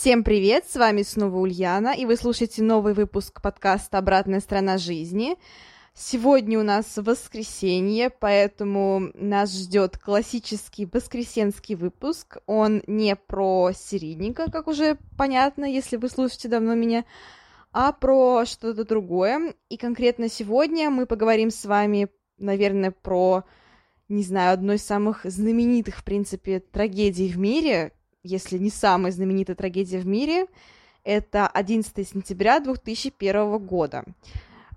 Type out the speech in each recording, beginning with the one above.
Всем привет, с вами снова Ульяна, и вы слушаете новый выпуск подкаста «Обратная сторона жизни». Сегодня у нас воскресенье, поэтому нас ждет классический воскресенский выпуск. Он не про серийника, как уже понятно, если вы слушаете давно меня, а про что-то другое. И конкретно сегодня мы поговорим с вами, наверное, про, не знаю, одной из самых знаменитых, в принципе, трагедий в мире, если не самая знаменитая трагедия в мире, это 11 сентября 2001 года.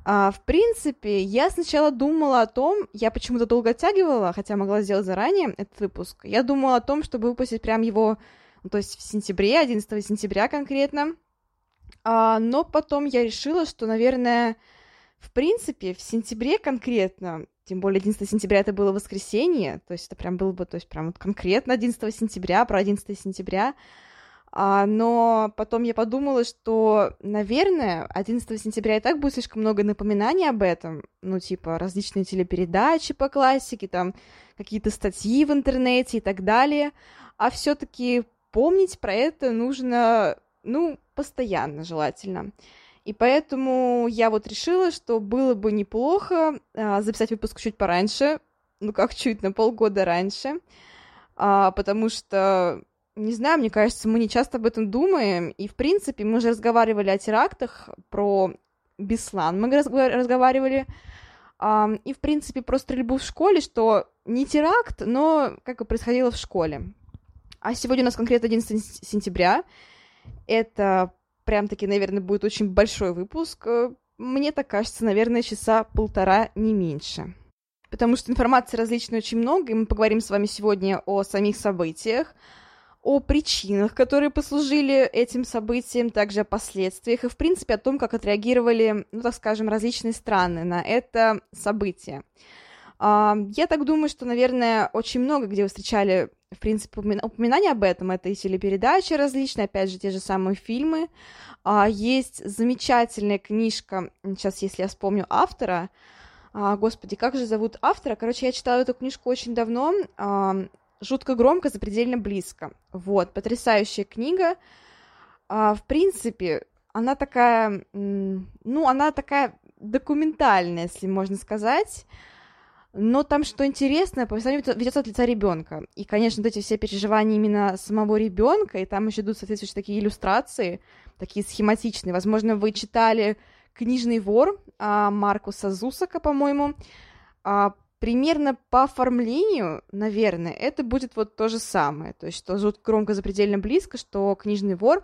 А, в принципе, я сначала думала о том, я почему-то долго оттягивала, хотя могла сделать заранее этот выпуск. Я думала о том, чтобы выпустить прям его, ну, то есть в сентябре, 11 сентября конкретно. А, но потом я решила, что, наверное, в принципе, в сентябре конкретно тем более 11 сентября это было воскресенье, то есть это прям было бы, то есть прям вот конкретно 11 сентября, про 11 сентября. А, но потом я подумала, что, наверное, 11 сентября и так будет слишком много напоминаний об этом, ну, типа различные телепередачи по классике, там какие-то статьи в интернете и так далее, а все таки помнить про это нужно, ну, постоянно желательно. И поэтому я вот решила, что было бы неплохо а, записать выпуск чуть пораньше, ну как чуть, на полгода раньше, а, потому что, не знаю, мне кажется, мы не часто об этом думаем, и, в принципе, мы уже разговаривали о терактах, про Беслан мы разговаривали, а, и, в принципе, про стрельбу в школе, что не теракт, но как и происходило в школе. А сегодня у нас конкретно 11 сентября, это прям-таки, наверное, будет очень большой выпуск. Э, мне так кажется, наверное, часа полтора, не меньше. Потому что информации различной очень много, и мы поговорим с вами сегодня о самих событиях, о причинах, которые послужили этим событиям, также о последствиях и, в принципе, о том, как отреагировали, ну, так скажем, различные страны на это событие. А, я так думаю, что, наверное, очень много где вы встречали в принципе, упоминания об этом, это и телепередачи различные, опять же, те же самые фильмы. А, есть замечательная книжка, сейчас, если я вспомню автора, а, господи, как же зовут автора? Короче, я читала эту книжку очень давно, жутко громко, запредельно близко. Вот, потрясающая книга. В принципе, она такая, ну, она такая документальная, если можно сказать. Но там что интересно, повествование ведется от лица ребенка. И, конечно, вот эти все переживания именно самого ребенка, и там еще идут соответствующие такие иллюстрации, такие схематичные. Возможно, вы читали «Книжный вор» а, Маркуса Зусака, по-моему. А, примерно по оформлению, наверное, это будет вот то же самое. То есть, что жутко громко запредельно близко, что «Книжный вор».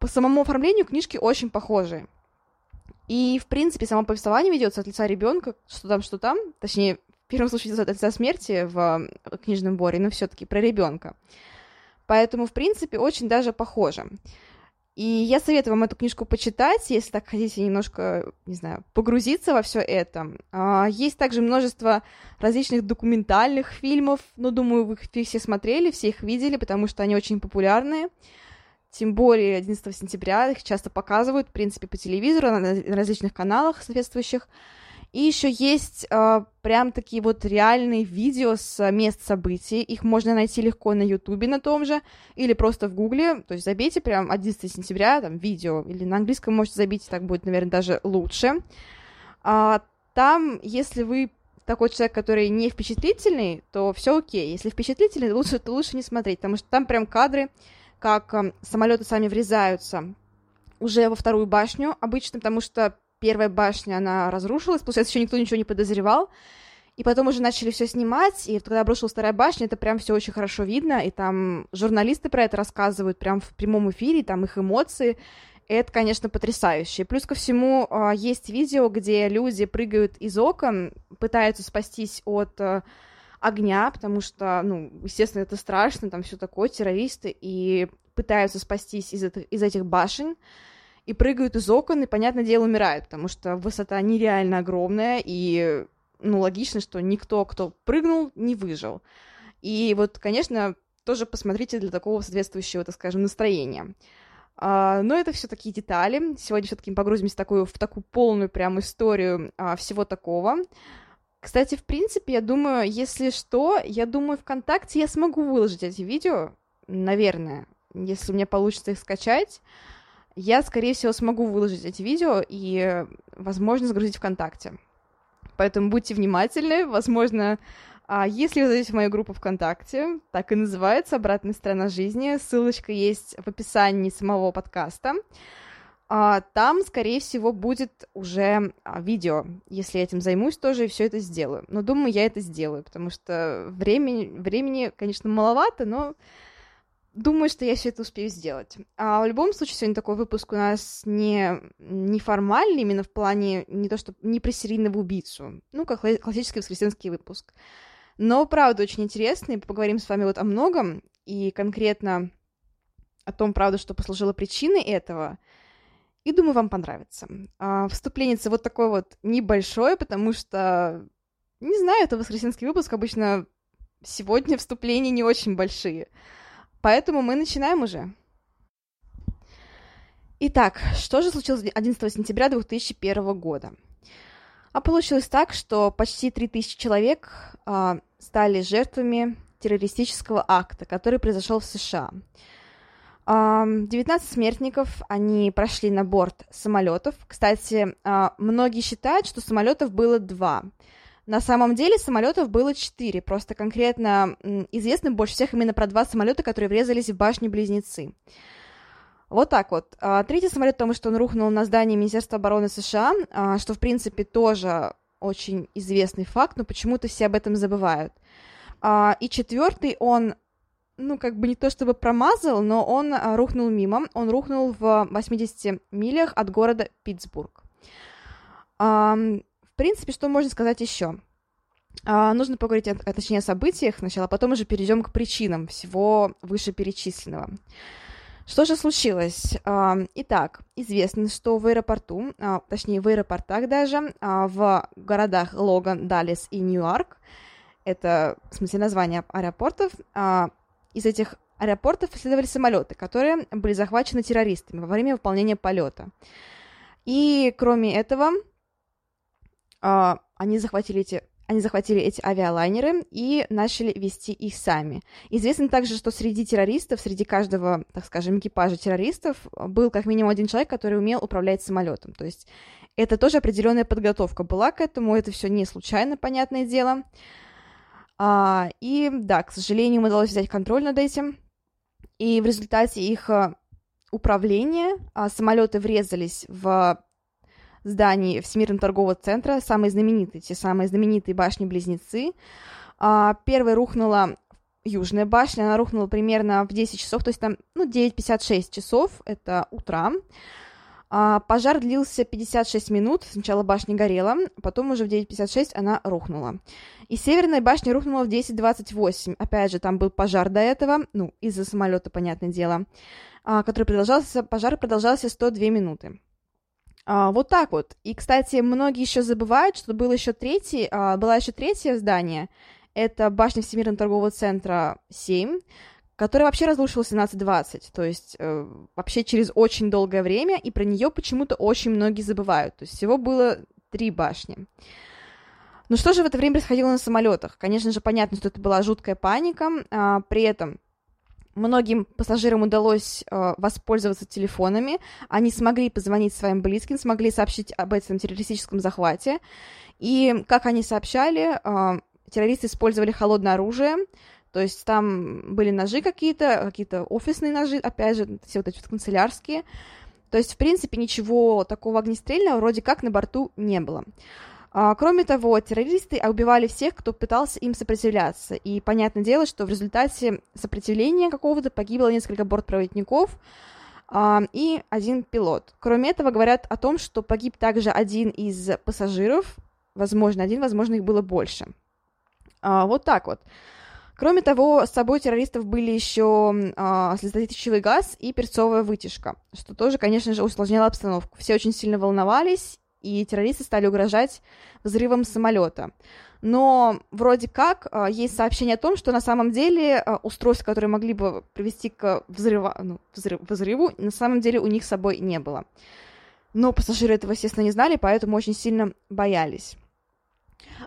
По самому оформлению книжки очень похожи. И, в принципе, само повествование ведется от лица ребенка, что там, что там, точнее, в первом случае от лица смерти в книжном боре, но все-таки про ребенка. Поэтому, в принципе, очень даже похоже. И я советую вам эту книжку почитать, если так хотите немножко, не знаю, погрузиться во все это. А, есть также множество различных документальных фильмов, но думаю, вы их все смотрели, все их видели, потому что они очень популярные. Тем более 11 сентября их часто показывают, в принципе, по телевизору, на различных каналах соответствующих. И еще есть э, прям такие вот реальные видео с мест событий. Их можно найти легко на Ютубе на том же, или просто в Гугле. То есть забейте прям 11 сентября, там, видео, или на английском можете забить, так будет, наверное, даже лучше. А, там, если вы такой человек, который не впечатлительный, то все окей. Если впечатлительный, лучше, то лучше не смотреть, потому что там прям кадры как эм, самолеты сами врезаются уже во вторую башню обычно, потому что первая башня, она разрушилась, получается, еще никто ничего не подозревал, и потом уже начали все снимать, и когда обрушилась вторая башня, это прям все очень хорошо видно, и там журналисты про это рассказывают прям в прямом эфире, там их эмоции, это, конечно, потрясающе. Плюс ко всему, а, есть видео, где люди прыгают из окон, пытаются спастись от э, огня, потому что, ну, естественно, это страшно, там все такое, террористы, и пытаются спастись из, это, из этих башен, и прыгают из окон, и, понятное дело, умирают, потому что высота нереально огромная, и, ну, логично, что никто, кто прыгнул, не выжил. И вот, конечно, тоже посмотрите для такого соответствующего, так скажем, настроения. Uh, но это все такие детали. Сегодня все-таки погрузимся в такую, в такую полную прям историю uh, всего такого. Кстати, в принципе, я думаю, если что, я думаю, ВКонтакте я смогу выложить эти видео, наверное, если у меня получится их скачать. Я, скорее всего, смогу выложить эти видео и, возможно, загрузить ВКонтакте. Поэтому будьте внимательны. Возможно, а если вы зайдете в мою группу ВКонтакте, так и называется «Обратная сторона жизни», ссылочка есть в описании самого подкаста, там, скорее всего, будет уже а, видео, если я этим займусь тоже и все это сделаю. Но думаю, я это сделаю, потому что времени, времени конечно, маловато, но думаю, что я все это успею сделать. А в любом случае, сегодня такой выпуск у нас не неформальный, именно в плане не то, что не про серийного убийцу, ну, как классический воскресенский выпуск. Но, правда, очень интересный. Поговорим с вами вот о многом, и конкретно о том, правда, что послужило причиной этого. И думаю, вам понравится. А, вступление вот такое вот небольшое, потому что, не знаю, это воскресенский выпуск, обычно сегодня вступления не очень большие. Поэтому мы начинаем уже. Итак, что же случилось 11 сентября 2001 года? А получилось так, что почти 3000 человек а, стали жертвами террористического акта, который произошел в США. 19 смертников, они прошли на борт самолетов. Кстати, а, многие считают, что самолетов было два. На самом деле самолетов было четыре, просто конкретно известно больше всех именно про два самолета, которые врезались в башни-близнецы. Вот так вот. А, третий самолет, потому что он рухнул на здание Министерства обороны США, а, что, в принципе, тоже очень известный факт, но почему-то все об этом забывают. И четвертый, он, ну, как бы не то чтобы промазал, но он рухнул мимо. Он рухнул в 80 милях от города Питтсбург. В принципе, что можно сказать еще? Нужно поговорить, о, точнее, о событиях сначала, а потом уже перейдем к причинам всего вышеперечисленного. Что же случилось? Итак, известно, что в аэропорту, а, точнее в аэропортах даже, а, в городах Логан, Даллес и Ньюарк, это, в смысле, название аэропортов, а, из этих аэропортов следовали самолеты, которые были захвачены террористами во время выполнения полета. И кроме этого, они захватили эти они захватили эти авиалайнеры и начали вести их сами. Известно также, что среди террористов, среди каждого, так скажем, экипажа террористов был как минимум один человек, который умел управлять самолетом. То есть это тоже определенная подготовка была к этому, это все не случайно, понятное дело. А, и да, к сожалению, им удалось взять контроль над этим. И в результате их а, управления а, самолеты врезались в зданий Всемирного торгового центра, самые знаменитые, те самые знаменитые башни-близнецы. А, первая рухнула Южная башня, она рухнула примерно в 10 часов, то есть там, ну, 9.56 часов, это утра. А, пожар длился 56 минут, сначала башня горела, потом уже в 9.56 она рухнула. И северная башня рухнула в 10.28, опять же, там был пожар до этого, ну, из-за самолета, понятное дело, а, который продолжался, пожар продолжался 102 минуты. А, вот так вот. И, кстати, многие еще забывают, что было еще третий, а, было еще третье здание. Это башня Всемирного торгового центра 7, которая вообще разрушилась в 1720, то есть э, вообще через очень долгое время, и про нее почему-то очень многие забывают. То есть всего было три башни. Ну что же в это время происходило на самолетах? Конечно же, понятно, что это была жуткая паника. А, при этом Многим пассажирам удалось э, воспользоваться телефонами, они смогли позвонить своим близким, смогли сообщить об этом террористическом захвате. И, как они сообщали, э, террористы использовали холодное оружие, то есть там были ножи какие-то, какие-то офисные ножи, опять же, все вот эти вот канцелярские. То есть, в принципе, ничего такого огнестрельного вроде как на борту не было. А, кроме того, террористы убивали всех, кто пытался им сопротивляться. И понятное дело, что в результате сопротивления какого-то погибло несколько бортпроводников а, и один пилот. Кроме этого, говорят о том, что погиб также один из пассажиров, возможно, один, возможно, их было больше. А, вот так вот. Кроме того, с собой террористов были еще а, слезоточивый газ и перцовая вытяжка, что тоже, конечно же, усложняло обстановку. Все очень сильно волновались, и террористы стали угрожать взрывом самолета. Но вроде как а, есть сообщение о том, что на самом деле а, устройства, которые могли бы привести к взрыва, ну, взрыв, взрыву, на самом деле у них с собой не было. Но пассажиры этого, естественно, не знали, поэтому очень сильно боялись.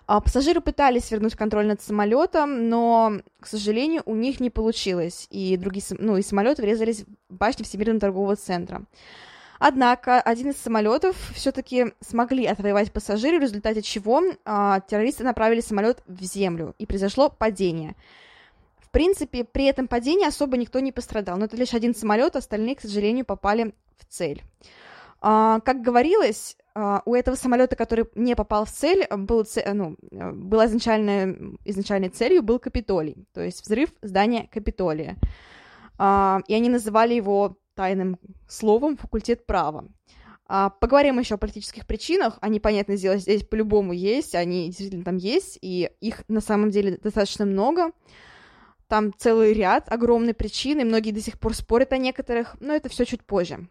А, пассажиры пытались вернуть контроль над самолетом, но, к сожалению, у них не получилось, и другие, ну, и самолеты врезались в башню Всемирного торгового центра. Однако один из самолетов все-таки смогли отвоевать пассажиры, в результате чего а, террористы направили самолет в землю, и произошло падение. В принципе, при этом падении особо никто не пострадал, но это лишь один самолет, остальные, к сожалению, попали в цель. А, как говорилось, а, у этого самолета, который не попал в цель, был, ну, была изначальной, изначальной целью был Капитолий, то есть взрыв здания Капитолия. А, и они называли его тайным словом факультет права. А, поговорим еще о политических причинах. Они, понятно дело, здесь по-любому есть, они действительно там есть, и их на самом деле достаточно много. Там целый ряд огромной причины, многие до сих пор спорят о некоторых, но это все чуть позже.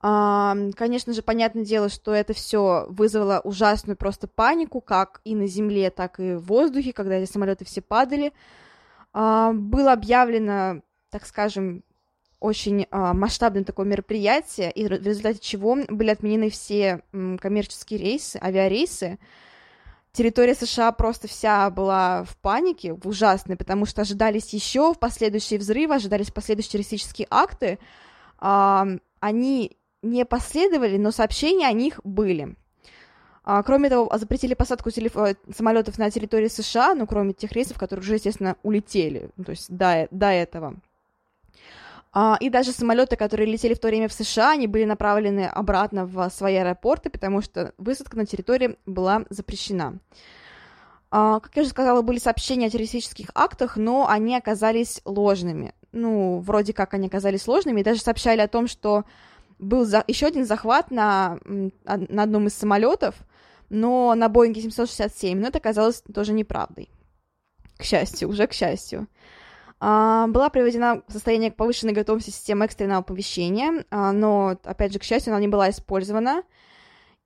А, конечно же, понятное дело, что это все вызвало ужасную просто панику, как и на земле, так и в воздухе, когда эти самолеты все падали. А, было объявлено, так скажем, очень а, масштабное такое мероприятие, и в результате чего были отменены все коммерческие рейсы, авиарейсы. Территория США просто вся была в панике, в ужасной, потому что ожидались еще последующие взрывы, ожидались последующие террористические акты. А, они не последовали, но сообщения о них были. А, кроме того, запретили посадку телеф... Э, самолетов на территории США, ну, кроме тех рейсов, которые уже, естественно, улетели, ну, то есть до, до этого. А, и даже самолеты, которые летели в то время в США, они были направлены обратно в свои аэропорты, потому что высадка на территории была запрещена. А, как я уже сказала, были сообщения о террористических актах, но они оказались ложными. Ну, вроде как они оказались ложными, и даже сообщали о том, что был за... еще один захват на, на одном из самолетов, но на Боинге 767, но это оказалось тоже неправдой. К счастью, уже к счастью. А, была приведена в состояние повышенной готовности системы экстренного оповещения, а, но, опять же, к счастью, она не была использована.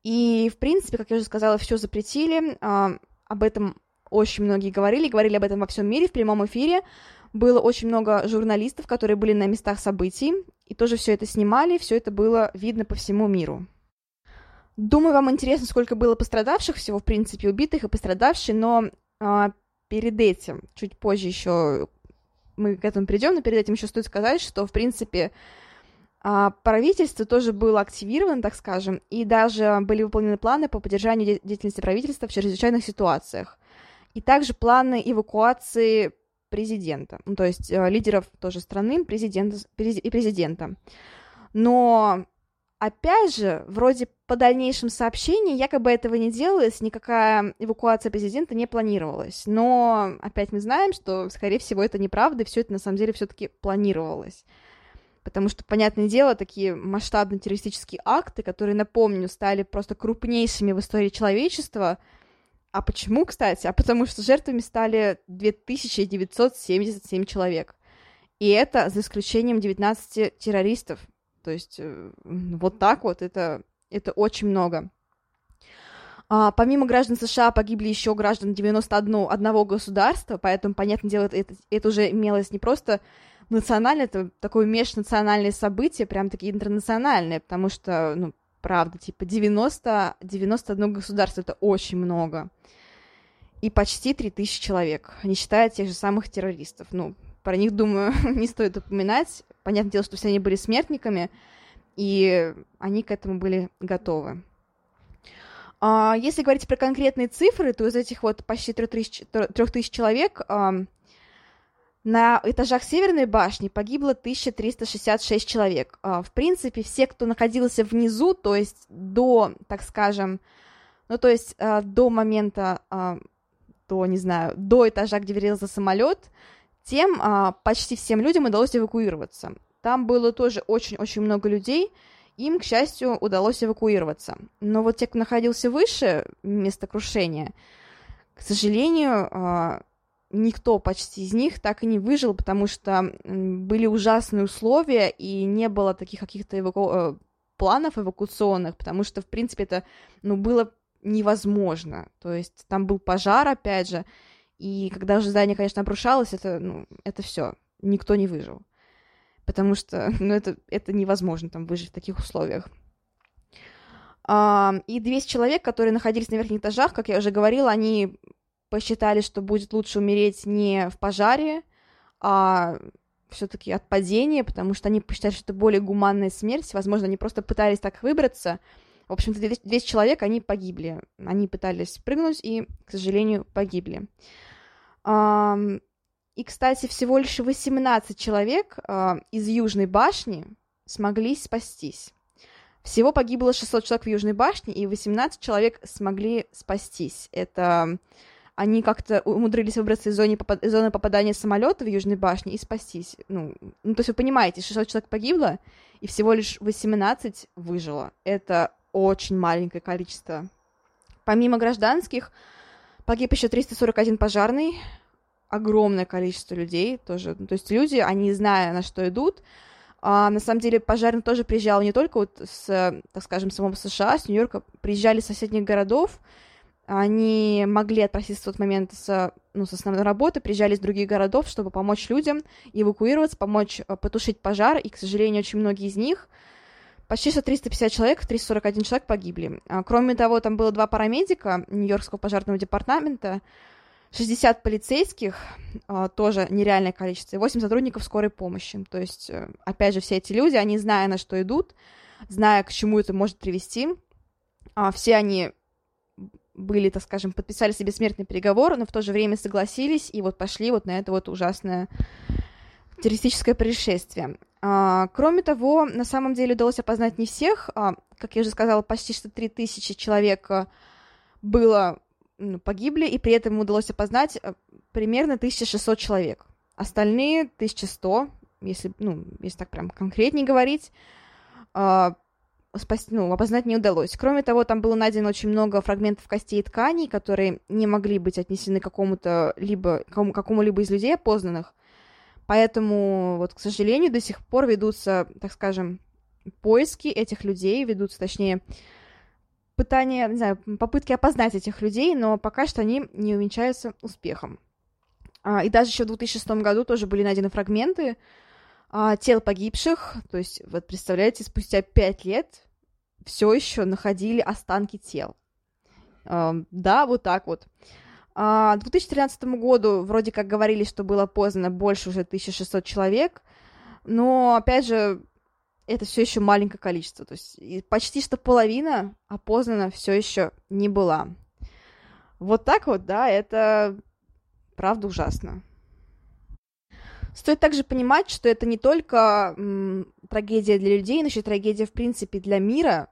И, в принципе, как я уже сказала, все запретили. А, об этом очень многие говорили, говорили об этом во всем мире в прямом эфире. Было очень много журналистов, которые были на местах событий, и тоже все это снимали, все это было видно по всему миру. Думаю, вам интересно, сколько было пострадавших, всего, в принципе, убитых и пострадавших, но а, перед этим, чуть позже еще мы к этому придем, но перед этим еще стоит сказать, что, в принципе, а, правительство тоже было активировано, так скажем, и даже были выполнены планы по поддержанию деятельности правительства в чрезвычайных ситуациях. И также планы эвакуации президента, ну, то есть э, лидеров тоже страны, президента и президента. Но Опять же, вроде по дальнейшим сообщениям якобы этого не делалось, никакая эвакуация президента не планировалась. Но опять мы знаем, что, скорее всего, это неправда, и все это на самом деле все-таки планировалось. Потому что, понятное дело, такие масштабные террористические акты, которые, напомню, стали просто крупнейшими в истории человечества. А почему, кстати? А потому что жертвами стали 2977 человек. И это за исключением 19 террористов, то есть э, вот так вот это, это очень много. А, помимо граждан США погибли еще граждан 91 одного государства, поэтому, понятное дело, это, это уже имелось не просто национальное, это такое межнациональное событие, прям такие интернациональные, потому что, ну, правда, типа 90, 91 государство, это очень много. И почти 3000 человек, не считая тех же самых террористов. Ну, про них, думаю, не стоит упоминать. Понятное дело, что все они были смертниками, и они к этому были готовы. А, если говорить про конкретные цифры, то из этих вот почти 3000, 3000 человек на этажах Северной башни погибло 1366 человек. А, в принципе, все, кто находился внизу, то есть до, так скажем, ну, то есть а, до момента, до, не знаю, до этажа, где врезался самолет, тем а, почти всем людям удалось эвакуироваться. Там было тоже очень-очень много людей, им, к счастью, удалось эвакуироваться. Но вот те, кто находился выше места крушения, К сожалению, а, никто почти из них так и не выжил, потому что были ужасные условия, и не было таких каких-то эваку... Э, планов эвакуационных, потому что, в принципе, это, ну, было невозможно. То есть там был пожар, опять же, и когда уже здание, конечно, обрушалось, это, ну, это все, никто не выжил. Потому что, ну, это, это невозможно там выжить в таких условиях. И 200 человек, которые находились на верхних этажах, как я уже говорила, они посчитали, что будет лучше умереть не в пожаре, а все-таки от падения, потому что они посчитали, что это более гуманная смерть. Возможно, они просто пытались так выбраться. В общем-то, 200 человек, они погибли. Они пытались прыгнуть и, к сожалению, погибли. И, кстати, всего лишь 18 человек а, из Южной башни смогли спастись. Всего погибло 600 человек в Южной башне, и 18 человек смогли спастись. Это они как-то умудрились выбраться из зоны, попад... зоны попадания самолета в Южной башне и спастись. Ну, ну, то есть вы понимаете, 600 человек погибло, и всего лишь 18 выжило. Это очень маленькое количество. Помимо гражданских, погиб еще 341 пожарный, огромное количество людей тоже. То есть люди, они, зная, на что идут, а, на самом деле пожарный тоже приезжал не только вот с, так скажем, самого США, с Нью-Йорка, приезжали из соседних городов, они могли отпроситься в тот момент с, ну, с основной работы, приезжали из других городов, чтобы помочь людям эвакуироваться, помочь э, потушить пожар, и, к сожалению, очень многие из них, почти что 350 человек, 341 человек погибли. А, кроме того, там было два парамедика Нью-Йоркского пожарного департамента, 60 полицейских, а, тоже нереальное количество, и 8 сотрудников скорой помощи. То есть, э, опять же, все эти люди, они, зная, на что идут, зная, к чему это может привести, а, все они были, так скажем, подписали себе смертный приговор, но в то же время согласились и вот пошли вот на это вот ужасное террористическое происшествие. А, кроме того, на самом деле удалось опознать не всех. как я уже сказала, почти что 3000 человек было ну, погибли, и при этом удалось опознать примерно 1600 человек. Остальные 1100, если, ну, если так прям конкретнее говорить, спасти, ну, опознать не удалось. Кроме того, там было найдено очень много фрагментов костей и тканей, которые не могли быть отнесены к какому-то либо какому, какому-либо из людей опознанных. Поэтому, вот, к сожалению, до сих пор ведутся, так скажем, поиски этих людей, ведутся, точнее, пытания, не знаю, попытки опознать этих людей, но пока что они не увенчаются успехом. А, и даже еще в 2006 году тоже были найдены фрагменты а, тел погибших, то есть, вот представляете, спустя пять лет все еще находили останки тел. Да, вот так вот. А, к 2013 году вроде как говорили, что было поздно больше уже 1600 человек, но, опять же, это все еще маленькое количество. То есть почти что половина опознана все еще не была. Вот так вот, да, это правда ужасно. Стоит также понимать, что это не только м, трагедия для людей, но еще трагедия, в принципе, для мира.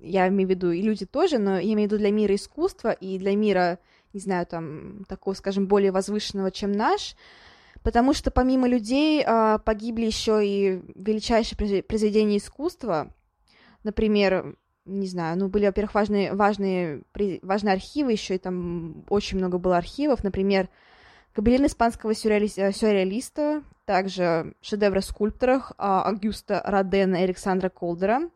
Я имею в виду и люди тоже, но я имею в виду для мира искусства и для мира, не знаю, там, такого, скажем, более возвышенного, чем наш. Потому что помимо людей а, погибли еще и величайшие произведения искусства. Например, не знаю, ну, были, во-первых, важные, важные, важные архивы, еще и там очень много было архивов. Например, Гобелен испанского сюрреалиста, э, сюрреалиста также шедевры скульпторов а, Агюста Родена и Александра Колдера.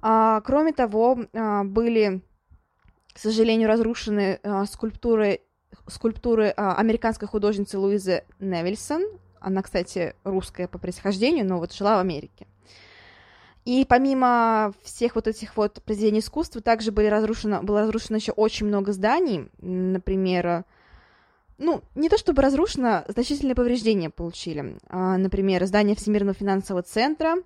А, кроме того, были, к сожалению, разрушены скульптуры скульптуры а, американской художницы Луизы Невельсон. Она, кстати, русская по происхождению, но вот жила в Америке. И помимо всех вот этих вот произведений искусства, также были разрушено, было разрушено еще очень много зданий. Например, ну, не то чтобы разрушено, значительные повреждения получили. А, например, здание Всемирного финансового центра,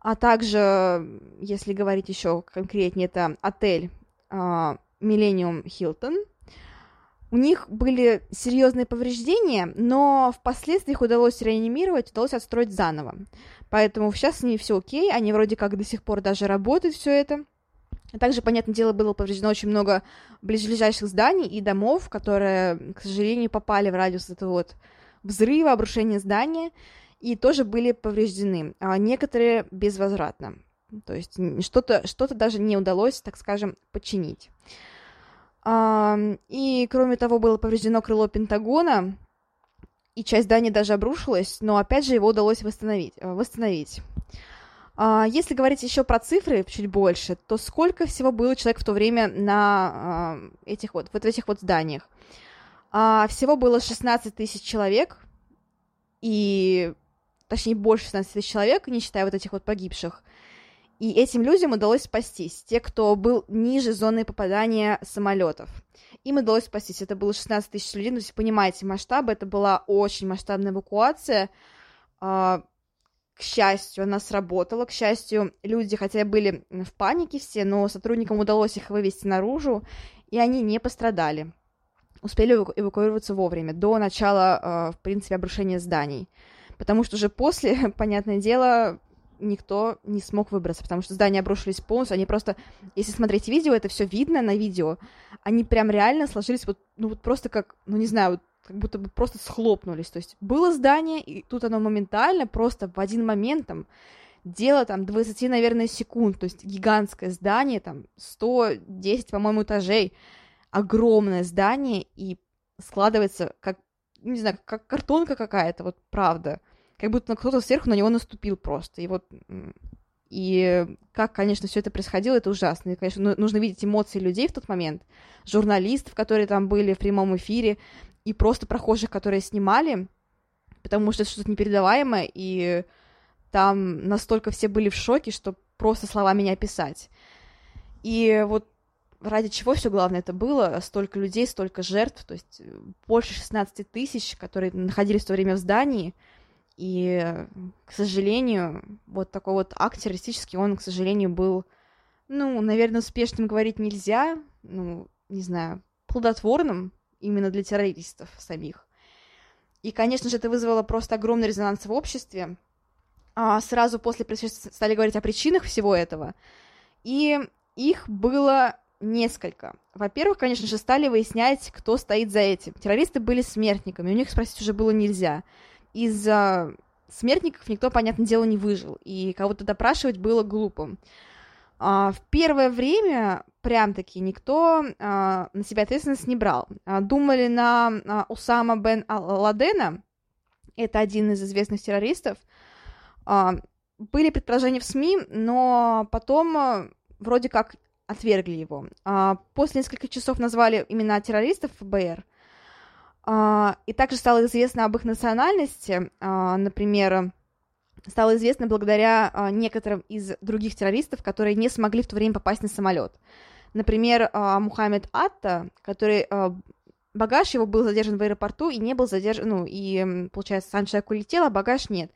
а также, если говорить еще конкретнее, это отель Millennium Hilton – у них были серьезные повреждения, но впоследствии их удалось реанимировать, удалось отстроить заново. Поэтому сейчас с ними все окей, они вроде как до сих пор даже работают все это. Также, понятное дело, было повреждено очень много ближайших зданий и домов, которые, к сожалению, попали в радиус этого вот взрыва, обрушения здания, и тоже были повреждены, а некоторые безвозвратно. То есть что-то что даже не удалось, так скажем, починить. И, кроме того, было повреждено крыло Пентагона, и часть здания даже обрушилась, но, опять же, его удалось восстановить. Э, восстановить. А, если говорить еще про цифры чуть больше, то сколько всего было человек в то время на этих вот, вот этих вот зданиях? А, всего было 16 тысяч человек, и точнее больше 16 тысяч человек, не считая вот этих вот погибших. И этим людям удалось спастись, те, кто был ниже зоны попадания самолетов. Им удалось спастись. Это было 16 тысяч людей. Ну, понимаете, масштабы, это была очень масштабная эвакуация. А, к счастью, она сработала. К счастью, люди хотя были в панике все, но сотрудникам удалось их вывести наружу, и они не пострадали. Успели эвакуироваться вовремя, до начала, а, в принципе, обрушения зданий. Потому что уже после, понятное дело, никто не смог выбраться, потому что здания обрушились полностью, они просто, если смотреть видео, это все видно на видео, они прям реально сложились вот, ну вот просто как, ну не знаю, вот как будто бы просто схлопнулись. То есть было здание, и тут оно моментально, просто в один момент там, дело там 20, наверное, секунд, то есть гигантское здание, там 110, по-моему, этажей, огромное здание, и складывается как, не знаю, как картонка какая-то, вот правда. Как будто кто-то сверху на него наступил просто. И вот и как, конечно, все это происходило, это ужасно. И, конечно, ну, нужно видеть эмоции людей в тот момент, журналистов, которые там были в прямом эфире, и просто прохожих, которые снимали, потому что это что-то непередаваемое, и там настолько все были в шоке, что просто словами не описать. И вот ради чего все главное это было, столько людей, столько жертв, то есть э, больше 16 тысяч, которые находились в то время в здании, и, к сожалению, вот такой вот акт террористический, он, к сожалению, был, ну, наверное, успешным говорить нельзя, ну, не знаю, плодотворным, именно для террористов самих. И, конечно же, это вызвало просто огромный резонанс в обществе. А сразу после происшествия стали говорить о причинах всего этого. И их было несколько. Во-первых, конечно же, стали выяснять, кто стоит за этим. Террористы были смертниками, у них спросить уже было нельзя. Из-за смертников никто, понятное дело, не выжил, и кого-то допрашивать было глупо. А, в первое время прям-таки никто а, на себя ответственность не брал. А, думали на Усама бен Ладена, это один из известных террористов. Были предположения в СМИ, но потом вроде как отвергли его. После нескольких часов назвали имена террористов ФБР, и также стало известно об их национальности, а, например, стало известно благодаря а, некоторым из других террористов, которые не смогли в то время попасть на самолет. Например, а, Мухаммед Атта, который а, багаж его был задержан в аэропорту и не был задержан, ну, и, получается, сам человек улетел, а багаж нет.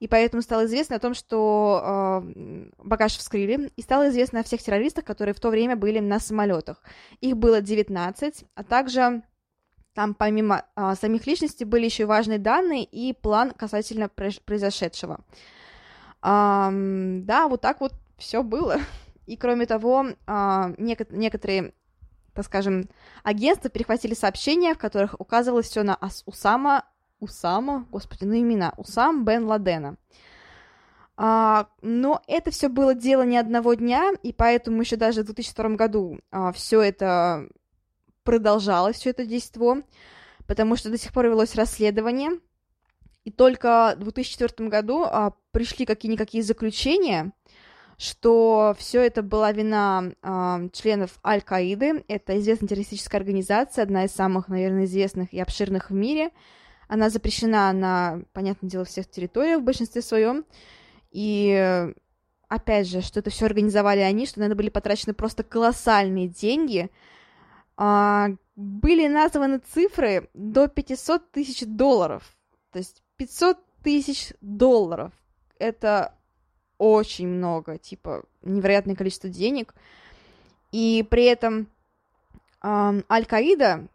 И поэтому стало известно о том, что э, багаж вскрыли, и стало известно о всех террористах, которые в то время были на самолетах. Их было 19, а также там помимо а, самих личностей были еще и важные данные и план касательно произошедшего. А, да, вот так вот все было. И кроме того, а, нек- некоторые, так скажем, агентства перехватили сообщения, в которых указывалось все на Усама, Усама, господи, ну имена, Усам Бен Ладена. А, но это все было дело не одного дня, и поэтому еще даже в 2002 году а, все это продолжалось все это действо, потому что до сих пор велось расследование, и только в 2004 году а, пришли какие-никакие заключения, что все это была вина а, членов Аль-Каиды, это известная террористическая организация, одна из самых, наверное, известных и обширных в мире. Она запрещена на, понятное дело, всех территориях в большинстве своем. И опять же, что это все организовали они, что на это были потрачены просто колоссальные деньги, были названы цифры до 500 тысяч долларов. То есть 500 тысяч долларов. Это очень много, типа невероятное количество денег. И при этом э, Аль-Каида,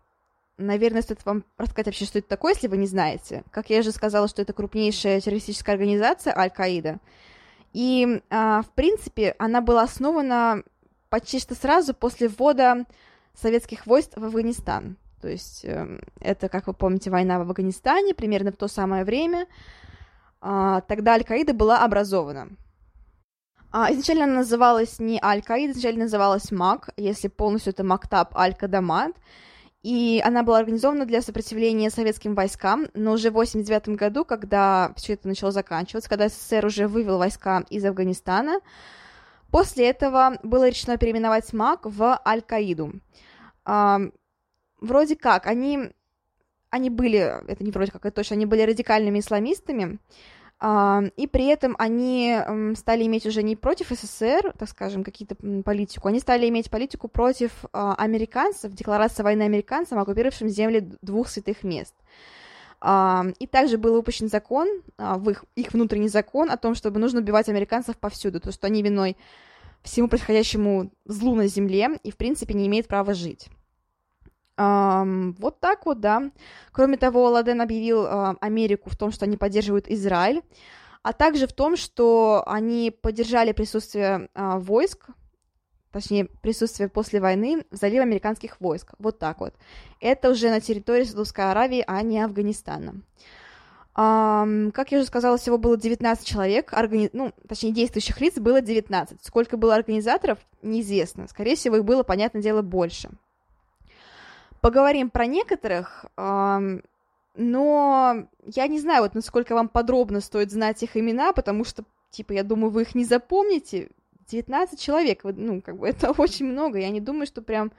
наверное, стоит вам рассказать вообще, что это такое, если вы не знаете. Как я уже сказала, что это крупнейшая террористическая организация Аль-Каида. И, э, в принципе, она была основана почти что сразу после ввода советских войск в Афганистан. То есть э, это, как вы помните, война в Афганистане, примерно в то самое время. Э, тогда Аль-Каида была образована. А, изначально она называлась не Аль-Каида, изначально называлась МАК, если полностью это Мактаб Аль-Кадамат, и она была организована для сопротивления советским войскам, но уже в 1989 году, когда все это начало заканчиваться, когда СССР уже вывел войска из Афганистана, после этого было решено переименовать МАК в Аль-Каиду. А, вроде как, они, они были, это не вроде как, это точно, они были радикальными исламистами, и при этом они стали иметь уже не против СССР, так скажем, какие-то политику, они стали иметь политику против а, американцев, декларация войны американцам, оккупировавшим земли двух святых мест. И также был выпущен закон, а, в их, их внутренний закон о том, чтобы нужно убивать американцев повсюду, то, что они виной всему происходящему злу на земле и, в принципе, не имеют права жить. Вот так вот, да. Кроме того, Ладен объявил uh, Америку в том, что они поддерживают Израиль, а также в том, что они поддержали присутствие uh, войск, точнее, присутствие после войны в заливе американских войск. Вот так вот. Это уже на территории Саудовской Аравии, а не Афганистана. Um, как я уже сказала, всего было 19 человек, органи... ну, точнее, действующих лиц было 19. Сколько было организаторов, неизвестно. Скорее всего, их было, понятное дело, больше. Поговорим про некоторых, но я не знаю, вот насколько вам подробно стоит знать их имена, потому что, типа, я думаю, вы их не запомните. 19 человек, ну, как бы это очень много, я не думаю, что прям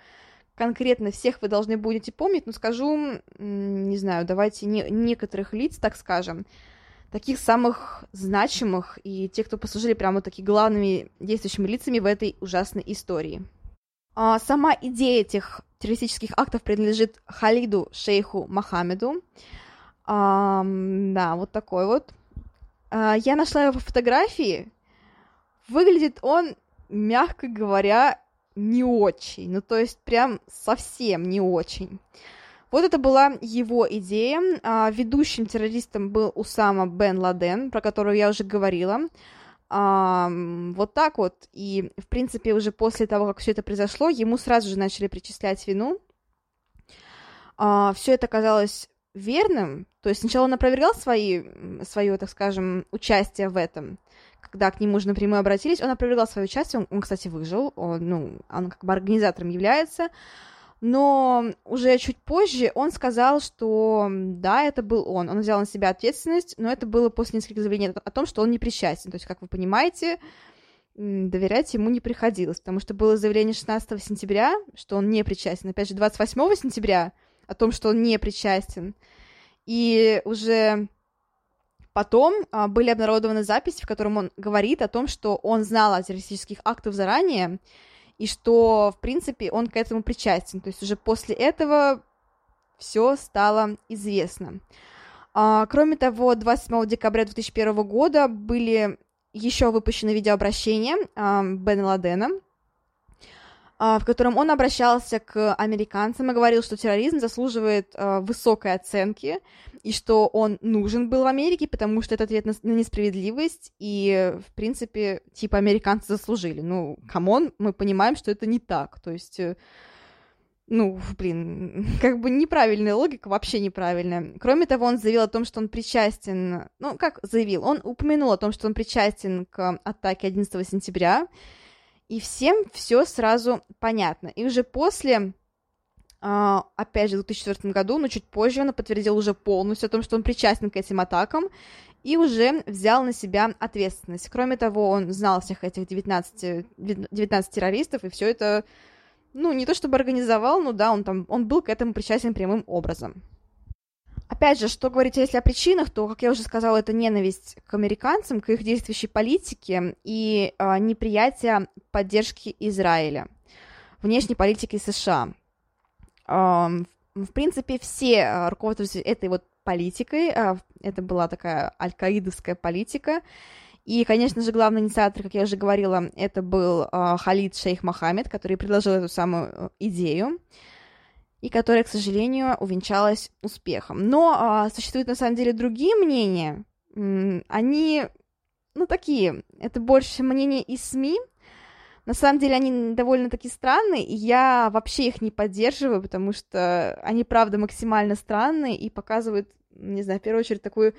конкретно всех вы должны будете помнить, но скажу, не знаю, давайте не, некоторых лиц, так скажем, таких самых значимых и тех, кто послужили прямо такими главными действующими лицами в этой ужасной истории. А сама идея этих террористических актов принадлежит Халиду Шейху Мохаммеду. А, да, вот такой вот. А, я нашла его фотографии. Выглядит он, мягко говоря, не очень. Ну, то есть прям совсем не очень. Вот это была его идея. А, ведущим террористом был Усама Бен Ладен, про которого я уже говорила. А, вот так вот. И, в принципе, уже после того, как все это произошло, ему сразу же начали причислять вину. А, все это казалось верным. То есть сначала он опровергал свои, свое, так скажем, участие в этом, когда к нему уже напрямую обратились, он опровергал свое участие, он, он кстати, выжил, он, ну, он как бы организатором является, но уже чуть позже он сказал, что да, это был он. Он взял на себя ответственность, но это было после нескольких заявлений о том, что он не причастен. То есть, как вы понимаете, доверять ему не приходилось, потому что было заявление 16 сентября, что он не причастен. Опять же, 28 сентября о том, что он не причастен. И уже потом а, были обнародованы записи, в котором он говорит о том, что он знал о террористических актах заранее, и что, в принципе, он к этому причастен. То есть уже после этого все стало известно. А, кроме того, 27 декабря 2001 года были еще выпущены видеообращения а, Бена Ладена, в котором он обращался к американцам и говорил, что терроризм заслуживает а, высокой оценки, и что он нужен был в Америке, потому что это ответ на, на несправедливость, и, в принципе, типа, американцы заслужили. Ну, come on, мы понимаем, что это не так, то есть... Э, ну, блин, как бы неправильная логика, вообще неправильная. Кроме того, он заявил о том, что он причастен, ну, как заявил, он упомянул о том, что он причастен к атаке 11 сентября, и всем все сразу понятно. И уже после Uh, опять же, в 2004 году, но чуть позже он подтвердил уже полностью о том, что он причастен к этим атакам и уже взял на себя ответственность. Кроме того, он знал всех этих 19, 19 террористов, и все это, ну, не то чтобы организовал, но да, он там, он был к этому причастен прямым образом. Опять же, что говорить, если о причинах, то, как я уже сказала, это ненависть к американцам, к их действующей политике и э, неприятие поддержки Израиля, внешней политики США. В принципе, все а, руководствуются этой вот политикой, а, это была такая аль-Каидовская политика, и, конечно же, главный инициатор, как я уже говорила, это был а, Халид Шейх Мохаммед, который предложил эту самую э, идею, и которая, к сожалению, увенчалась успехом. Но существуют, на самом деле, другие мнения, они, ну, такие, это больше мнения из СМИ, на самом деле они довольно-таки странные, и я вообще их не поддерживаю, потому что они, правда, максимально странные и показывают, не знаю, в первую очередь, такую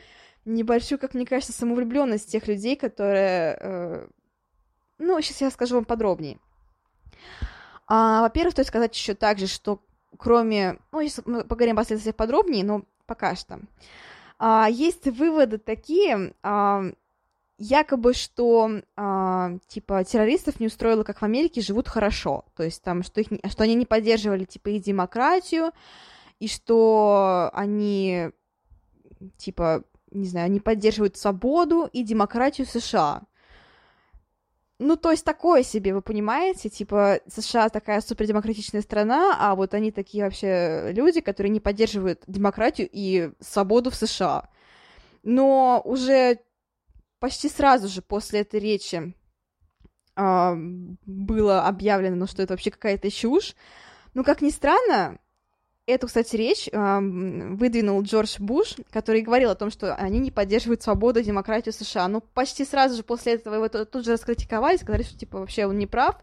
небольшую, как мне кажется, самовлюбленность тех людей, которые, э, ну, сейчас я скажу вам подробнее. А, во-первых, стоит сказать еще также, что кроме, ну, сейчас мы поговорим о последствиях подробнее, но пока что. А, есть выводы такие, а, якобы, что а, типа террористов не устроило, как в Америке живут хорошо, то есть там, что, их, что они не поддерживали типа и демократию, и что они типа, не знаю, не поддерживают свободу и демократию США. Ну, то есть такое себе, вы понимаете, типа США такая супердемократичная страна, а вот они такие вообще люди, которые не поддерживают демократию и свободу в США. Но уже почти сразу же после этой речи э, было объявлено, ну, что это вообще какая-то чушь. Но, как ни странно, Эту, кстати, речь выдвинул Джордж Буш, который говорил о том, что они не поддерживают свободу и демократию США. Но почти сразу же после этого его тут же раскритиковали, сказали, что, типа, вообще он не прав,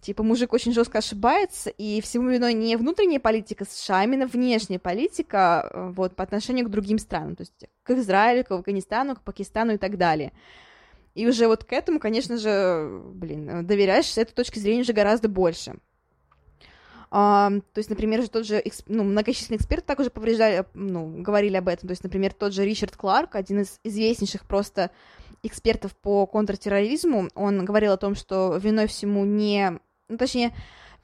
типа, мужик очень жестко ошибается, и всему виной не внутренняя политика США, а именно внешняя политика, э, вот, по отношению к другим странам, то есть к Израилю, к Афганистану, к Пакистану и так далее. И уже вот к этому, конечно же, блин, доверяешь с этой точки зрения уже гораздо больше. То есть, например, же тот же ну, многочисленные эксперты также повреждали, ну, говорили об этом. То есть, например, тот же Ричард Кларк, один из известнейших просто экспертов по контртерроризму, он говорил о том, что виной всему не... Ну, точнее,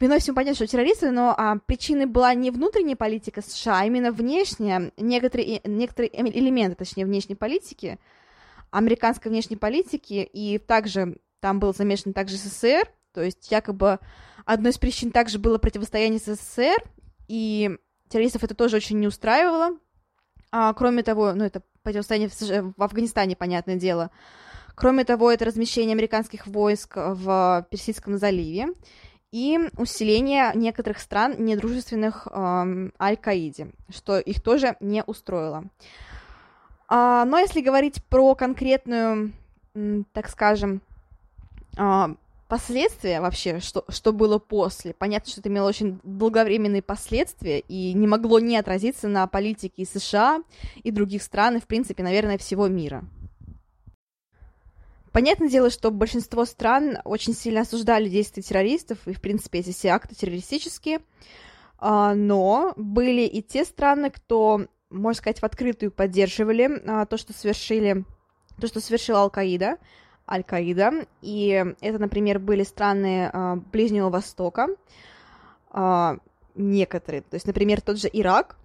виной всему понятно, что террористы, но а, причиной была не внутренняя политика США, а именно внешняя, некоторые, некоторые элементы, точнее, внешней политики, американской внешней политики, и также там был замешан также СССР, то есть якобы одной из причин также было противостояние с СССР, и террористов это тоже очень не устраивало. А, кроме того, ну это противостояние в, в Афганистане, понятное дело. Кроме того, это размещение американских войск в Персидском заливе и усиление некоторых стран, недружественных э, Аль-Каиде, что их тоже не устроило. А, но если говорить про конкретную, так скажем, а, последствия вообще, что, что было после. Понятно, что это имело очень долговременные последствия и не могло не отразиться на политике и США, и других стран, и, в принципе, наверное, всего мира. Понятное дело, что большинство стран очень сильно осуждали действия террористов, и, в принципе, эти все акты террористические, а, но были и те страны, кто, можно сказать, в открытую поддерживали а, то, что совершили, то, что совершила Аль-Каида, Аль-Каида, и это, например, были страны э, Ближнего Востока, э, некоторые, то есть, например, тот же Ирак,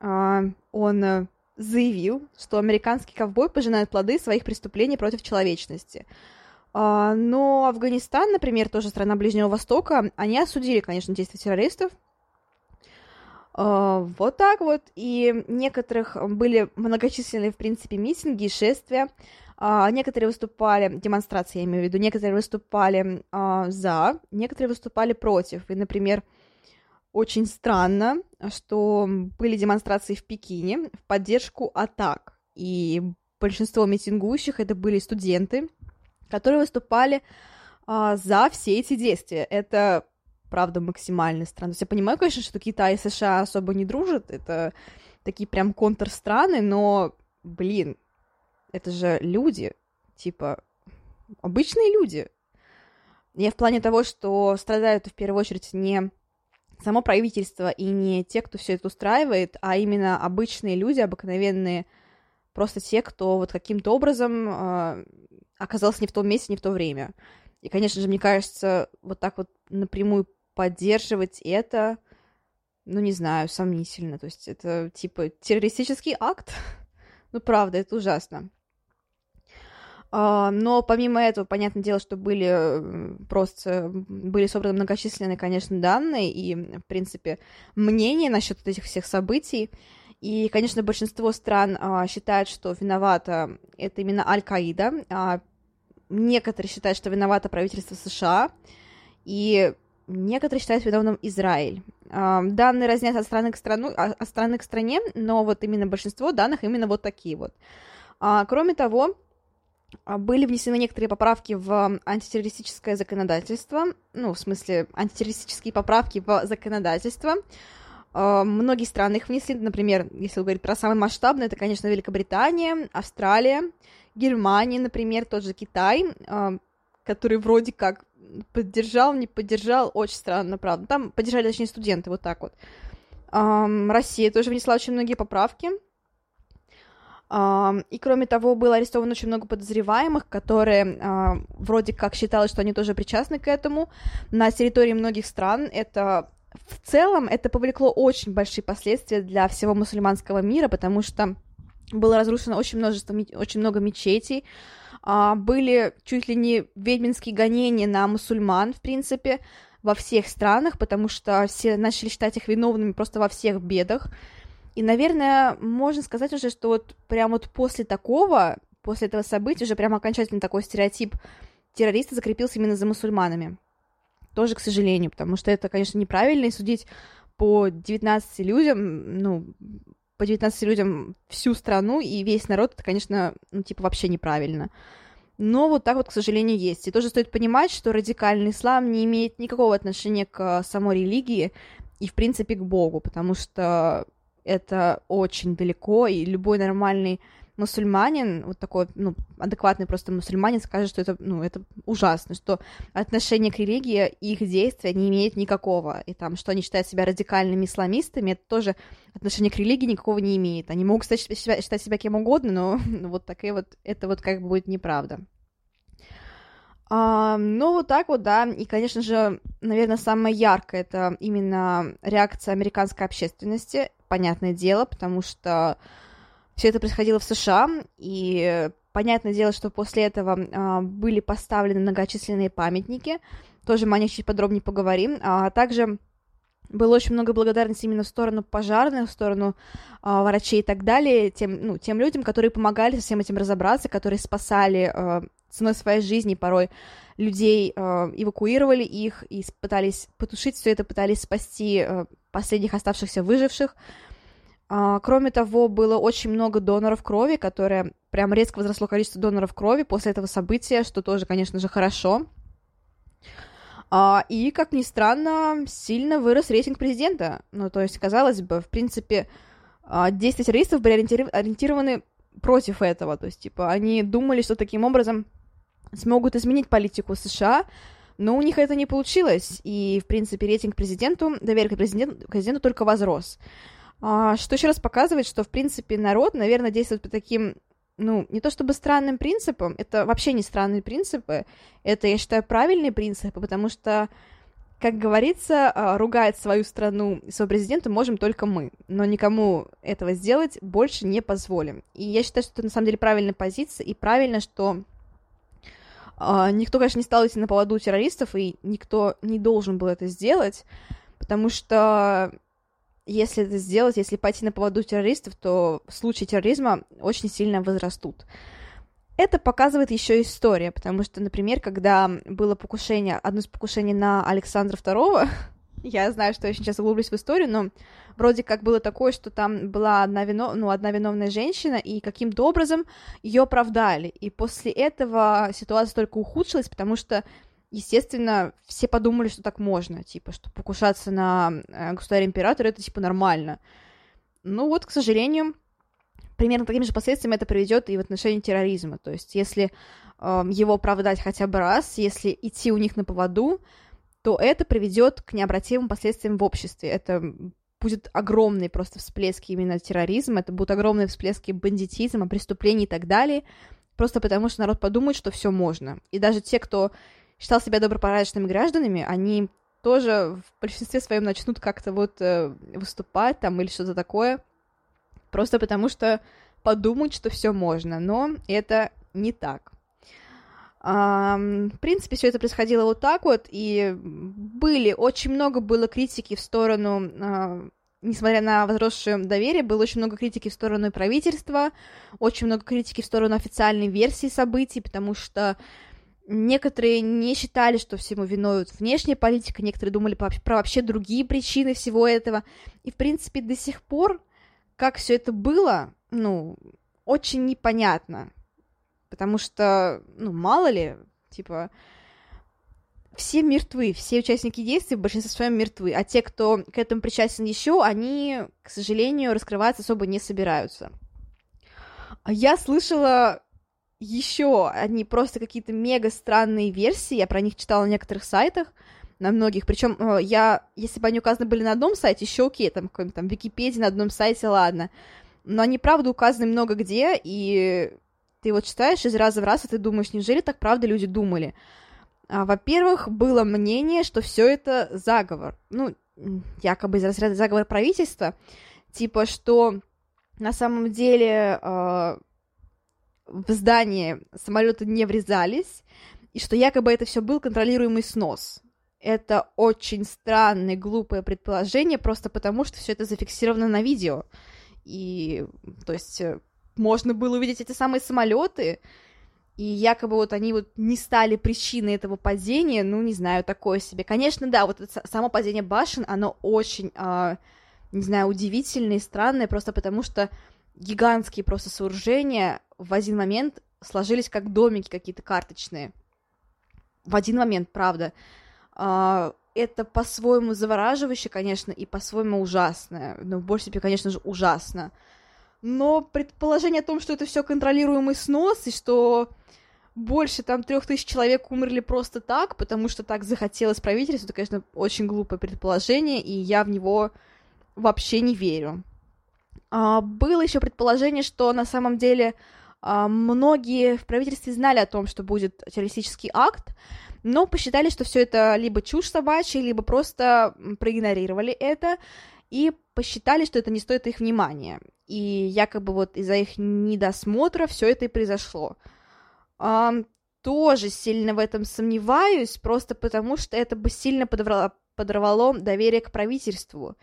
э, он заявил, что американский ковбой пожинает плоды своих преступлений против человечности. Но Афганистан, например, тоже страна Ближнего Востока, они осудили, конечно, действия террористов. Вот так вот. И некоторых были многочисленные, в принципе, митинги шествия. А, некоторые выступали, демонстрации я имею в виду, некоторые выступали а, за, некоторые выступали против. И, например, очень странно, что были демонстрации в Пекине в поддержку атак. И большинство митингующих это были студенты, которые выступали а, за все эти действия. Это, правда, максимально странно. То есть я понимаю, конечно, что Китай и США особо не дружат, это такие прям контрстраны, но, блин, это же люди, типа, обычные люди. Я в плане того, что страдают в первую очередь не само правительство и не те, кто все это устраивает, а именно обычные люди, обыкновенные, просто те, кто вот каким-то образом э, оказался не в том месте, не в то время. И, конечно же, мне кажется, вот так вот напрямую поддерживать это, ну, не знаю, сомнительно. То есть это, типа, террористический акт. ну, правда, это ужасно. А, но помимо этого, понятное дело, что были просто были собраны многочисленные, конечно, данные и, в принципе, мнения насчет этих всех событий. И, конечно, большинство стран а, считают, что виновата это именно Аль-Каида. А, некоторые считают, что виновата правительство США. И некоторые считают виновным Израиль. А, данные разнятся от страны к страну, от страны к стране, но вот именно большинство данных именно вот такие вот. Кроме того, были внесены некоторые поправки в антитеррористическое законодательство, ну, в смысле, антитеррористические поправки в законодательство. А, многие страны их внесли, например, если говорить про самые масштабные, это, конечно, Великобритания, Австралия, Германия, например, тот же Китай. А, который вроде как поддержал, не поддержал, очень странно, правда. Там поддержали, точнее, студенты, вот так вот. Россия тоже внесла очень многие поправки. И кроме того, было арестовано очень много подозреваемых, которые uh, вроде как считалось, что они тоже причастны к этому. На территории многих стран это в целом это повлекло очень большие последствия для всего мусульманского мира, потому что было разрушено очень множество, очень много мечетей, а, были чуть ли не ведьминские гонения на мусульман, в принципе, во всех странах, потому что все начали считать их виновными просто во всех бедах. И, наверное, можно сказать уже, что вот прям вот после такого, после этого события, уже прям окончательно такой стереотип террориста закрепился именно за мусульманами. Тоже, к сожалению, потому что это, конечно, неправильно, и судить по 19 людям, ну, по 19 людям всю страну и весь народ, это, конечно, ну, типа, вообще неправильно. Но вот так вот, к сожалению, есть. И тоже стоит понимать, что радикальный ислам не имеет никакого отношения к самой религии и, в принципе, к Богу, потому что это очень далеко, и любой нормальный мусульманин, вот такой, ну, адекватный просто мусульманин скажет, что это, ну, это ужасно, что отношение к религии и их действия не имеет никакого, и там, что они считают себя радикальными исламистами, это тоже отношение к религии никакого не имеет. Они могут, кстати, считать себя кем угодно, но вот такая вот, это вот как бы будет неправда. А, ну, вот так вот, да, и, конечно же, наверное, самое яркое это именно реакция американской общественности, понятное дело, потому что все это происходило в США, и понятное дело, что после этого а, были поставлены многочисленные памятники, тоже мы о них чуть подробнее поговорим, а также было очень много благодарности именно в сторону пожарных, в сторону э, врачей и так далее, тем, ну, тем людям, которые помогали со всем этим разобраться, которые спасали э, ценой своей жизни порой людей, э, эвакуировали их и пытались потушить все это, пытались спасти э, последних оставшихся выживших. А, кроме того, было очень много доноров крови, которые прям резко возросло количество доноров крови после этого события, что тоже, конечно же, хорошо. А, и, как ни странно, сильно вырос рейтинг президента. Ну, то есть, казалось бы, в принципе, а, действия террористов были ориентированы против этого. То есть, типа, они думали, что таким образом смогут изменить политику США, но у них это не получилось. И, в принципе, рейтинг президенту, доверие к президенту, президенту только возрос. А, что еще раз показывает, что, в принципе, народ, наверное, действует по таким, ну, не то чтобы странным принципам, это вообще не странные принципы, это, я считаю, правильные принципы, потому что, как говорится, а, ругать свою страну и своего президента можем только мы, но никому этого сделать больше не позволим. И я считаю, что это на самом деле правильная позиция, и правильно, что никто, конечно, не стал идти на поводу террористов, и никто не должен был это сделать, потому что если это сделать, если пойти на поводу террористов, то случаи терроризма очень сильно возрастут. Это показывает еще история, потому что, например, когда было покушение, одно из покушений на Александра II, я знаю, что я сейчас углублюсь в историю, но вроде как было такое, что там была одна, вино... ну, одна виновная женщина, и каким-то образом ее оправдали. И после этого ситуация только ухудшилась, потому что естественно, все подумали, что так можно, типа, что покушаться на э, государя-императора это, типа, нормально. Ну вот, к сожалению, примерно таким же последствиям это приведет и в отношении терроризма. То есть, если э, его оправдать хотя бы раз, если идти у них на поводу, то это приведет к необратимым последствиям в обществе. Это будет огромный просто всплески именно терроризма, это будут огромные всплески бандитизма, преступлений и так далее, просто потому что народ подумает, что все можно. И даже те, кто считал себя добропорядочными гражданами, они тоже в большинстве своем начнут как-то вот э, выступать там или что-то такое, просто потому что подумают, что все можно, но это не так. В принципе, все это происходило вот так вот, и были, очень много было критики в сторону, а, несмотря на возросшее доверие, было очень много критики в сторону правительства, очень много критики в сторону официальной версии событий, потому что Некоторые не считали, что всему виной внешняя политика, некоторые думали про, про вообще другие причины всего этого. И, в принципе, до сих пор, как все это было, ну, очень непонятно. Потому что, ну, мало ли, типа, все мертвы, все участники действий в большинстве своем мертвы, а те, кто к этому причастен еще, они, к сожалению, раскрываться особо не собираются. Я слышала еще одни просто какие-то мега странные версии, я про них читала на некоторых сайтах, на многих, причем э, я, если бы они указаны были на одном сайте, еще окей, там, какой-нибудь там Википедии на одном сайте, ладно, но они, правда, указаны много где, и ты вот читаешь из раза в раз, и ты думаешь, неужели так правда люди думали? А, во-первых, было мнение, что все это заговор, ну, якобы из разряда заговор правительства, типа, что на самом деле э, в здание самолеты не врезались, и что якобы это все был контролируемый снос. Это очень странное, глупое предположение, просто потому что все это зафиксировано на видео. И, то есть, э, можно было увидеть эти самые самолеты, и якобы вот они вот не стали причиной этого падения, ну, не знаю, такое себе. Конечно, да, вот само падение башен, оно очень, э, не знаю, удивительное и странное, просто потому что гигантские просто сооружения в один момент сложились как домики какие-то карточные. В один момент, правда. А, это по-своему завораживающе, конечно, и по-своему ужасно. Но в большей степени, конечно же, ужасно. Но предположение о том, что это все контролируемый снос, и что больше там трех тысяч человек умерли просто так, потому что так захотелось правительству, это, конечно, очень глупое предположение, и я в него вообще не верю. А, было еще предположение, что на самом деле а, многие в правительстве знали о том, что будет террористический акт, но посчитали, что все это либо чушь собачья, либо просто проигнорировали это и посчитали, что это не стоит их внимания. И якобы вот из-за их недосмотра все это и произошло. Um, тоже сильно в этом сомневаюсь, просто потому что это бы сильно подорвало, подорвало доверие к правительству.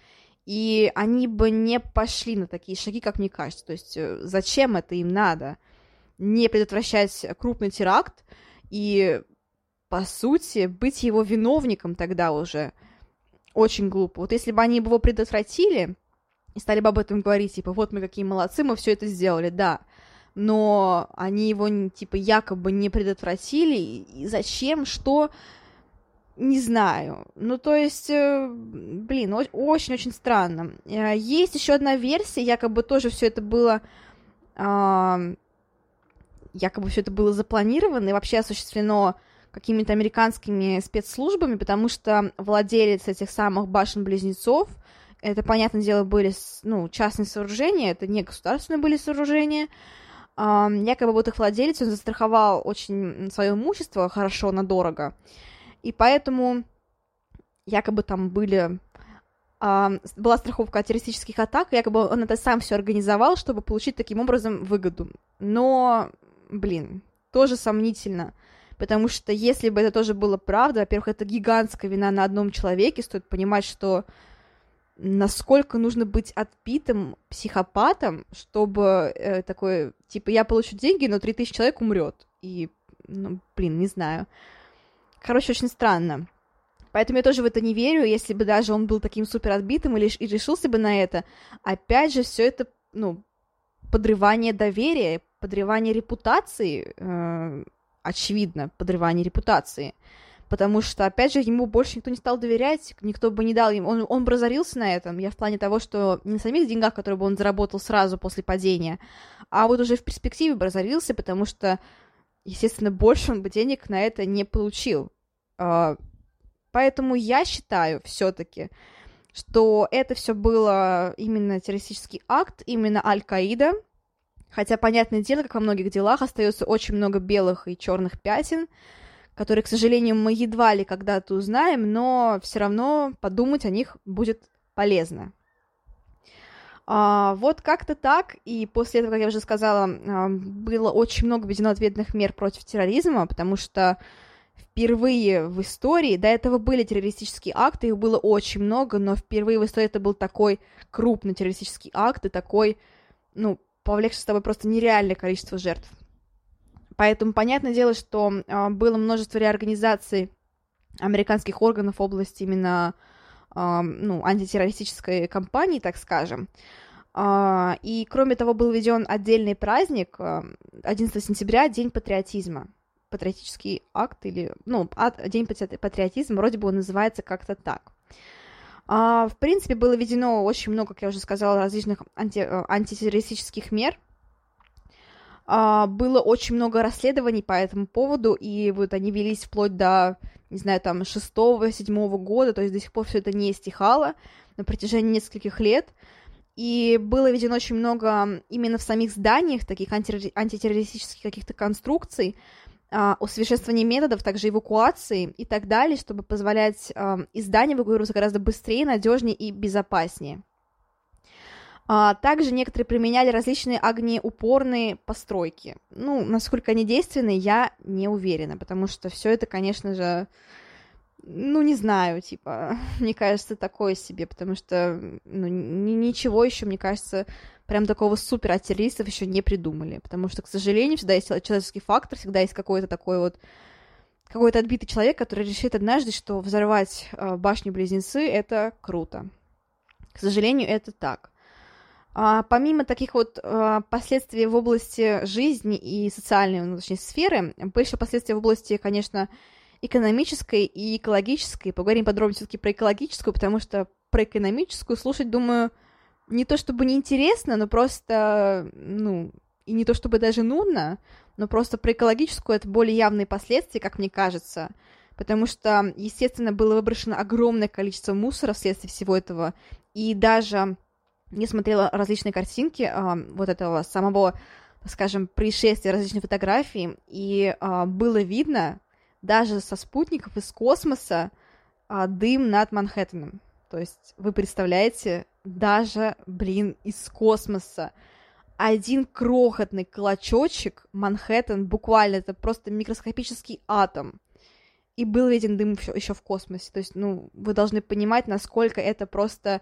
И они бы не пошли на такие шаги, как мне кажется. То есть э, зачем это им надо? Не предотвращать крупный теракт и по сути, быть его виновником тогда уже очень глупо. Вот если бы они его предотвратили и стали бы об этом говорить, типа, вот мы какие молодцы, мы все это сделали, да, но они его, типа, якобы не предотвратили, и зачем, что, не знаю. Ну, то есть, э, блин, очень-очень странно. Э, есть еще одна версия, якобы тоже все это было якобы все это было запланировано и вообще осуществлено какими-то американскими спецслужбами, потому что владелец этих самых башен-близнецов, это, понятное дело, были ну, частные сооружения, это не государственные были сооружения, якобы вот их владелец, он застраховал очень свое имущество хорошо, надорого, и поэтому якобы там были была страховка от террористических атак, якобы он это сам все организовал, чтобы получить таким образом выгоду. Но, блин, тоже сомнительно. Потому что если бы это тоже было правда, во-первых, это гигантская вина на одном человеке, стоит понимать, что насколько нужно быть отпитым психопатом, чтобы э, такое, типа, я получу деньги, но 3000 человек умрет. И, ну, блин, не знаю. Короче, очень странно. Поэтому я тоже в это не верю, если бы даже он был таким супер отбитым или и решился бы на это. Опять же, все это, ну, подрывание доверия, подрывание репутации э, очевидно, подрывание репутации. Потому что, опять же, ему больше никто не стал доверять, никто бы не дал ему... Он, он разорился на этом, я в плане того, что не на самих деньгах, которые бы он заработал сразу после падения, а вот уже в перспективе бы разорился, потому что, естественно, больше он бы денег на это не получил. А, поэтому я считаю все-таки, что это все было именно террористический акт, именно Аль-Каида, Хотя, понятное дело, как во многих делах, остается очень много белых и черных пятен, которые, к сожалению, мы едва ли когда-то узнаем, но все равно подумать о них будет полезно. А, вот как-то так, и после этого, как я уже сказала, а, было очень много введено ответных мер против терроризма, потому что впервые в истории, до этого были террористические акты, их было очень много, но впервые в истории это был такой крупный террористический акт и такой, ну, повлекший с тобой просто нереальное количество жертв. Поэтому понятное дело, что э, было множество реорганизаций американских органов в области именно э, ну, антитеррористической кампании, так скажем. Э, и кроме того, был введен отдельный праздник, э, 11 сентября, День патриотизма. Патриотический акт или, ну, День патриотизма, вроде бы он называется как-то так. А, в принципе, было введено очень много, как я уже сказала, различных анти, э, антитеррористических мер. А, было очень много расследований по этому поводу, и вот они велись вплоть до, не знаю, там, шестого-седьмого года, то есть до сих пор все это не стихало на протяжении нескольких лет. И было введено очень много именно в самих зданиях таких анти- антитеррористических каких-то конструкций, усовершенствование методов, также эвакуации и так далее, чтобы позволять а, из эвакуироваться гораздо быстрее, надежнее и безопаснее. А, также некоторые применяли различные огнеупорные постройки. Ну, насколько они действенны, я не уверена, потому что все это, конечно же, ну, не знаю, типа, мне кажется, такое себе, потому что, ну, ничего еще, мне кажется, прям такого супер от террористов еще не придумали, потому что, к сожалению, всегда есть человеческий фактор, всегда есть какой-то такой вот какой-то отбитый человек, который решит однажды, что взорвать э, башню-близнецы — это круто. К сожалению, это так. А, помимо таких вот а, последствий в области жизни и социальной, ну, точнее, сферы, были еще последствия в области, конечно, экономической и экологической. Поговорим подробнее все-таки про экологическую, потому что про экономическую слушать, думаю, не то чтобы неинтересно, но просто, ну, и не то чтобы даже нудно, но просто про экологическую это более явные последствия, как мне кажется, потому что, естественно, было выброшено огромное количество мусора вследствие всего этого, и даже я смотрела различные картинки э, вот этого самого, скажем, происшествия, различные фотографии, и э, было видно даже со спутников из космоса э, дым над Манхэттеном. То есть вы представляете, даже, блин, из космоса один крохотный клочочек Манхэттен, буквально это просто микроскопический атом. И был виден дым еще в космосе. То есть, ну, вы должны понимать, насколько это просто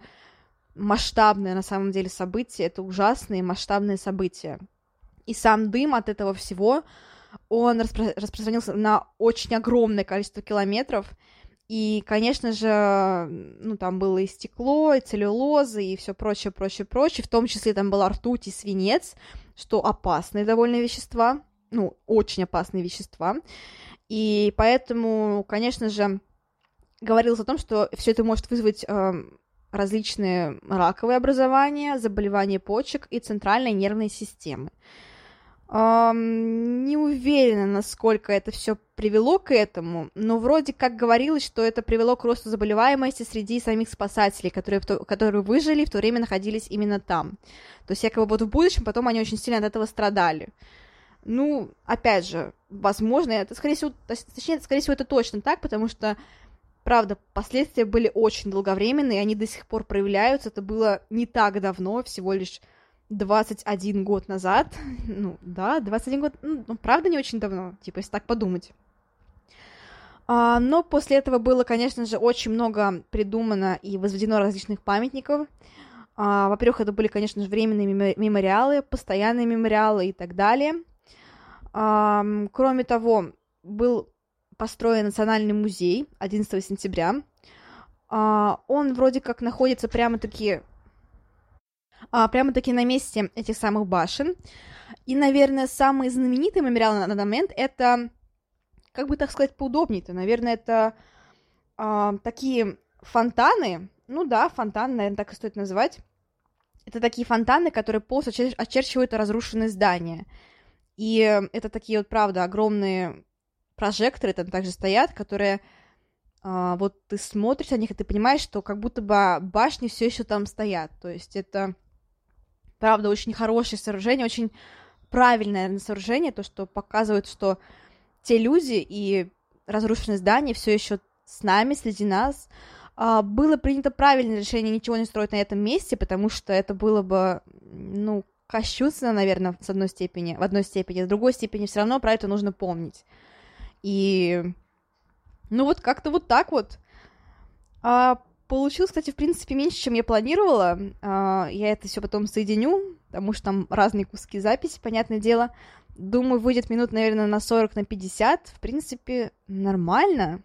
масштабное на самом деле событие, это ужасные масштабные события. И сам дым от этого всего, он распро- распространился на очень огромное количество километров, и, конечно же, ну, там было и стекло, и целлюлоза, и все прочее, прочее, прочее, в том числе там была ртуть и свинец, что опасные довольно вещества, ну, очень опасные вещества, и поэтому, конечно же, говорилось о том, что все это может вызвать э, различные раковые образования, заболевания почек и центральной нервной системы. Um, не уверена, насколько это все привело к этому, но вроде как говорилось, что это привело к росту заболеваемости среди самих спасателей, которые, то, которые выжили в то время находились именно там. То есть, якобы вот в будущем потом они очень сильно от этого страдали. Ну, опять же, возможно, это, скорее всего, точнее, скорее всего, это точно так, потому что Правда, последствия были очень долговременные, они до сих пор проявляются. Это было не так давно, всего лишь 21 год назад. Ну, да, 21 год, ну, ну, правда, не очень давно, типа, если так подумать. А, но после этого было, конечно же, очень много придумано и возведено различных памятников. А, во-первых, это были, конечно же, временные мемориалы, постоянные мемориалы и так далее. А, кроме того, был построен Национальный музей 11 сентября. А, он вроде как находится прямо-таки прямо-таки на месте этих самых башен. И, наверное, самый знаменитый мемориал на данный момент это, как бы так сказать, поудобнее-то, наверное, это а, такие фонтаны, ну да, фонтаны, наверное, так и стоит называть. Это такие фонтаны, которые полностью очерчивают разрушенные здания. И это такие вот, правда, огромные прожекторы там также стоят, которые а, вот ты смотришь на них, и ты понимаешь, что как будто бы башни все еще там стоят. То есть это, правда, очень хорошее сооружение, очень правильное наверное, сооружение, то, что показывает, что те люди и разрушенные здания все еще с нами, среди нас. А, было принято правильное решение ничего не строить на этом месте, потому что это было бы, ну, кощунственно, наверное, с одной степени, в одной степени, с другой степени все равно про это нужно помнить. И, ну вот как-то вот так вот. А, получилось, кстати, в принципе, меньше, чем я планировала. А, я это все потом соединю, потому что там разные куски записи, понятное дело. Думаю, выйдет минут, наверное, на 40, на 50. В принципе, нормально.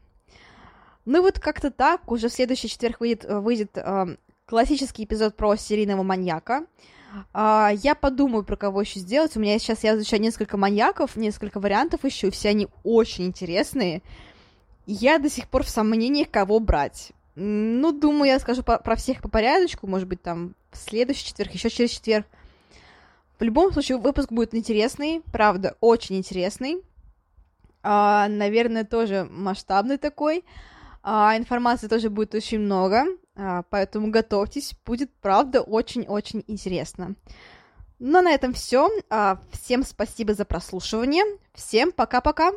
Ну вот как-то так. Уже в следующий четверг выйдет, выйдет э, классический эпизод про серийного маньяка. А, я подумаю, про кого еще сделать. У меня сейчас я изучаю несколько маньяков, несколько вариантов ищу, все они очень интересные. Я до сих пор в сомнениях, кого брать. Ну, думаю, я скажу по- про всех по порядочку, может быть, там в следующий четверг, еще через четверг. В любом случае, выпуск будет интересный, правда, очень интересный. А, наверное, тоже масштабный такой. А, информации тоже будет очень много, а, поэтому готовьтесь, будет, правда, очень-очень интересно. Ну, а на этом все. А, всем спасибо за прослушивание. Всем пока-пока.